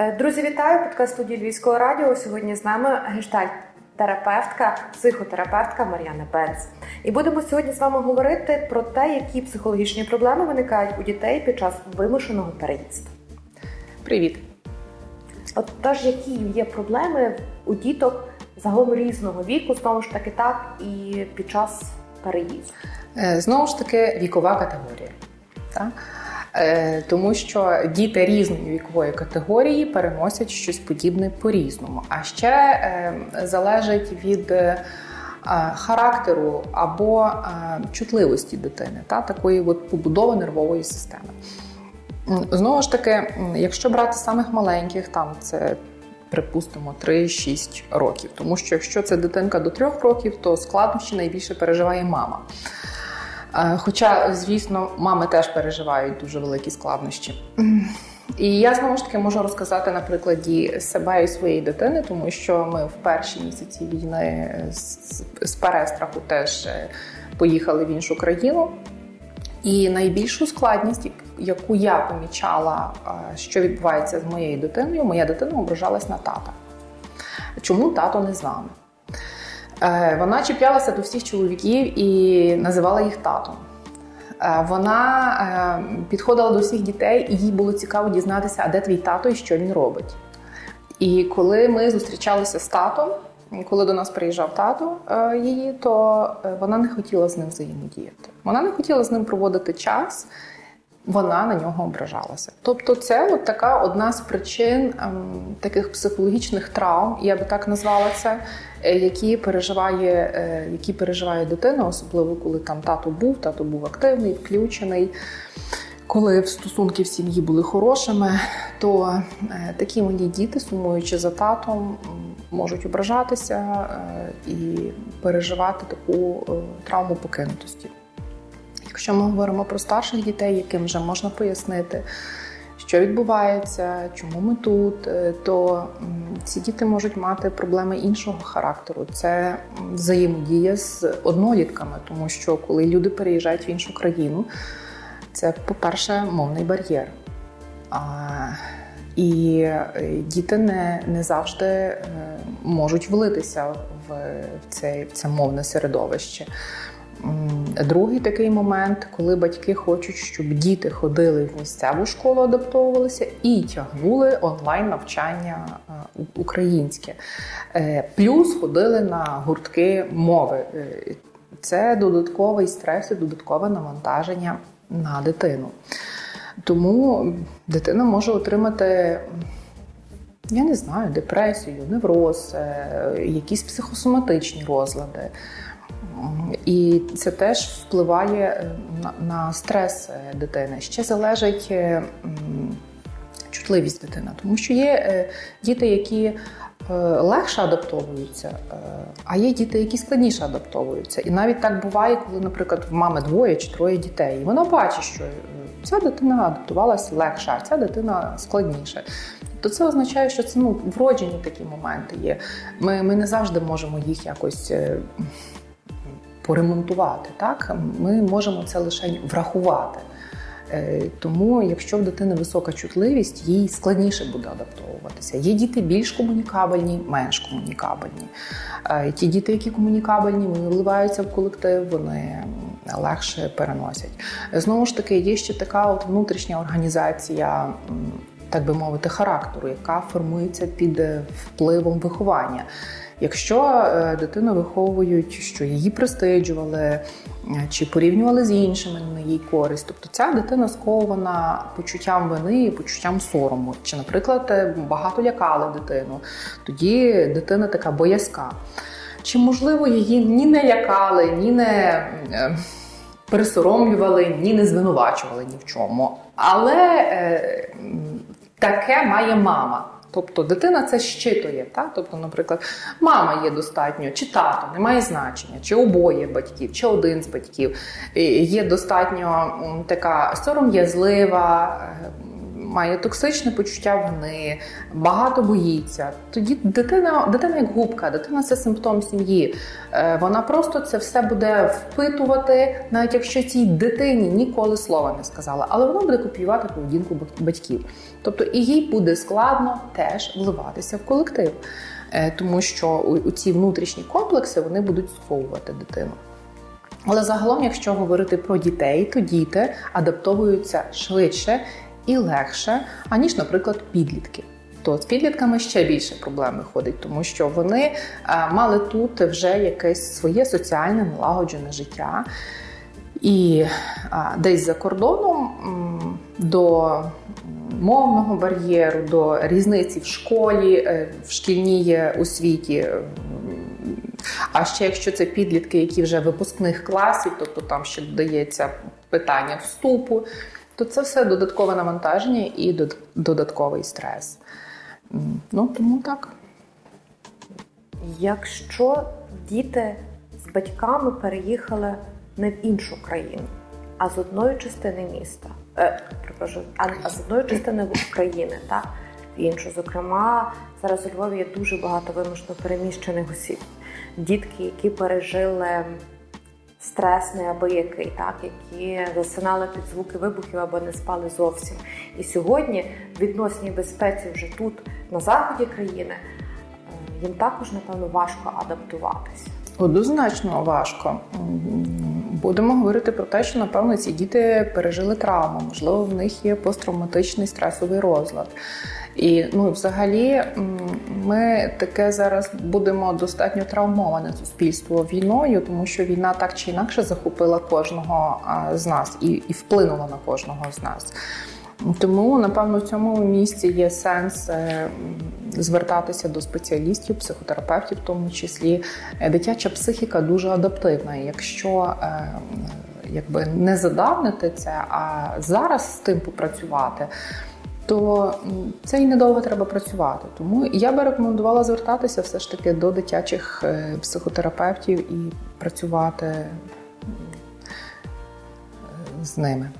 Е, друзі, вітаю! Подкаст студії Львівського радіо. Сьогодні з нами гештальт-терапевтка, психотерапевтка Мар'яна Бенц. І будемо сьогодні з вами говорити про те, які психологічні проблеми виникають у дітей під час вимушеного переїзду. Привіт! Отож, які є проблеми у діток загалом різного віку, знову ж таки, так і під час переїзду? Е, знову ж таки, вікова категорія. Так? Е, тому що діти різної вікової категорії переносять щось подібне по-різному. А ще е, залежить від е, характеру або чутливості дитини, та такої от побудови нервової системи. Знову ж таки, якщо брати самих маленьких, там це. Припустимо, 3-6 років. Тому що якщо це дитинка до 3 років, то складнощі найбільше переживає мама. Е, хоча, звісно, мами теж переживають дуже великі складнощі. І я знову ж таки можу розказати на прикладі себе і своєї дитини, тому що ми в перші місяці війни з, перестраху теж е, поїхали в іншу країну. І найбільшу складність, яку я помічала, е, що відбувається з моєю дитиною, моя дитина ображалась на тата. Чому тато не з нами? Е, вона чіплялася до всіх чоловіків і називала їх татом. Е, вона е, підходила до всіх дітей, і їй було цікаво дізнатися, а де твій тато і що він робить. І коли ми зустрічалися з татом, коли до нас приїжджав тато її, то вона не хотіла з ним взаємодіяти. Вона не хотіла з ним проводити час вона на нього ображалася. Тобто, це от така одна з причин ем, таких психологічних травм, я би так назвала це, е, які переживає, е, які переживає дитина, особливо коли там тато був, тато був активний, включений. Коли стосунки в сім'ї були хорошими, то е, такі малі діти, сумуючи за татом, можуть ображатися е, і переживати таку травму покинутості. Якщо ми говоримо про старших дітей, яким вже можна пояснити, що відбувається, чому ми тут, е, то ці діти можуть мати проблеми іншого характеру. Це взаємодія з однолітками, тому що коли люди переїжджають в іншу країну, це, по-перше, мовний бар'єр. І е, діти не не завжди е, можуть влитися в це, в це мовне середовище. Другий такий момент, коли батьки хочуть, щоб діти ходили в місцеву школу, адаптовувалися і тягнули онлайн навчання е, українське, е, плюс ходили на гуртки мови. Е, це додатковий стрес і додаткове навантаження на дитину. Тому дитина може отримати. Я не знаю, депресію, невроз, якісь психосоматичні розлади. І це теж впливає е, на, стрес е, дитини. Ще залежить е, чутливість дитини, тому що є діти, які легше адаптовуються, а є діти, які складніше адаптовуються. І навіть так буває, коли, наприклад, в мами двоє чи троє дітей, і вона бачить, що ця дитина адаптувалася легше, а ця дитина складніше. То це означає, що це ну, вроджені такі моменти є. Ми, Ми не завжди можемо їх якось поремонтувати. Так? Ми можемо це лише врахувати. Е, тому, якщо в дитини висока чутливість, їй складніше буде адаптовуватися. Є діти більш комунікабельні, менш комунікабельні. Е, ті діти, які комунікабельні, вони вливаються в колектив, вони легше переносять. Знову ж таки, є ще така от внутрішня організація, так би мовити, характеру, яка формується під впливом виховання. Якщо е, дитину виховують, що її пристиджували е, чи порівнювали з іншими на її користь, тобто ця дитина скована почуттям вини і почуттям сорому, чи, наприклад, е, багато лякали дитину, тоді дитина така боязка. Чи можливо її ні не лякали, ні не пересоромлювали, ні не звинувачували ні в чому. Але е, таке має мама. Тобто дитина це щитує. Так? Тобто, наприклад, мама є достатньо, чи тато, немає значення, чи обоє батьків, чи один з батьків. Є достатньо така сором'язлива, е, має токсичне почуття вини, багато боїться. Тоді дитина, дитина як губка, дитина це симптом сім'ї. Е, Вона просто це все буде впитувати, навіть якщо цій дитині ніколи слова не сказала, але вона буде копіювати поведінку батьків. Тобто і їй буде складно теж вливатися в колектив, Е, тому що у, ці внутрішні комплекси вони будуть сковувати дитину. Але загалом, якщо говорити про дітей, то діти адаптовуються швидше і легше, аніж, наприклад, підлітки. То з підлітками ще більше проблем виходить, тому що вони е, мали тут вже якесь своє соціальне налагоджене життя. І а, десь за кордоном до мовного бар'єру, до різниці в школі, е, в шкільній освіті. А ще якщо це підлітки, які вже випускних класів, тобто там ще додається питання вступу, то це все додаткове навантаження і додатковий стрес. Ну тому так. Якщо діти з батьками переїхали не в іншу країну, а з одної частини міста, е, а, а з одної частини України, так, в іншу. Зокрема, зараз у Львові є дуже багато вимушено переміщених осіб. Дітки, які пережили стрес неабиякий, так, які засинали під звуки вибухів або не спали зовсім. І сьогодні відносній безпеці вже тут, на заході країни, е, їм також, напевно, важко адаптуватися. Однозначно важко. Будемо говорити про те, що напевно ці діти пережили травму, можливо, в них є посттравматичний стресовий розлад. І ну, взагалі, ми таке зараз будемо достатньо травмоване суспільство війною, тому що війна так чи інакше захопила кожного з нас і, і вплинула на кожного з нас. Тому, напевно, в цьому місці є сенс е, звертатися до спеціалістів, психотерапевтів, в тому числі. Е, Дитяча психіка дуже адаптивна. Якщо е, якби не задавнити це, а зараз з тим попрацювати, то це і недовго треба працювати. Тому я би рекомендувала звертатися все ж таки до дитячих психотерапевтів і працювати з ними.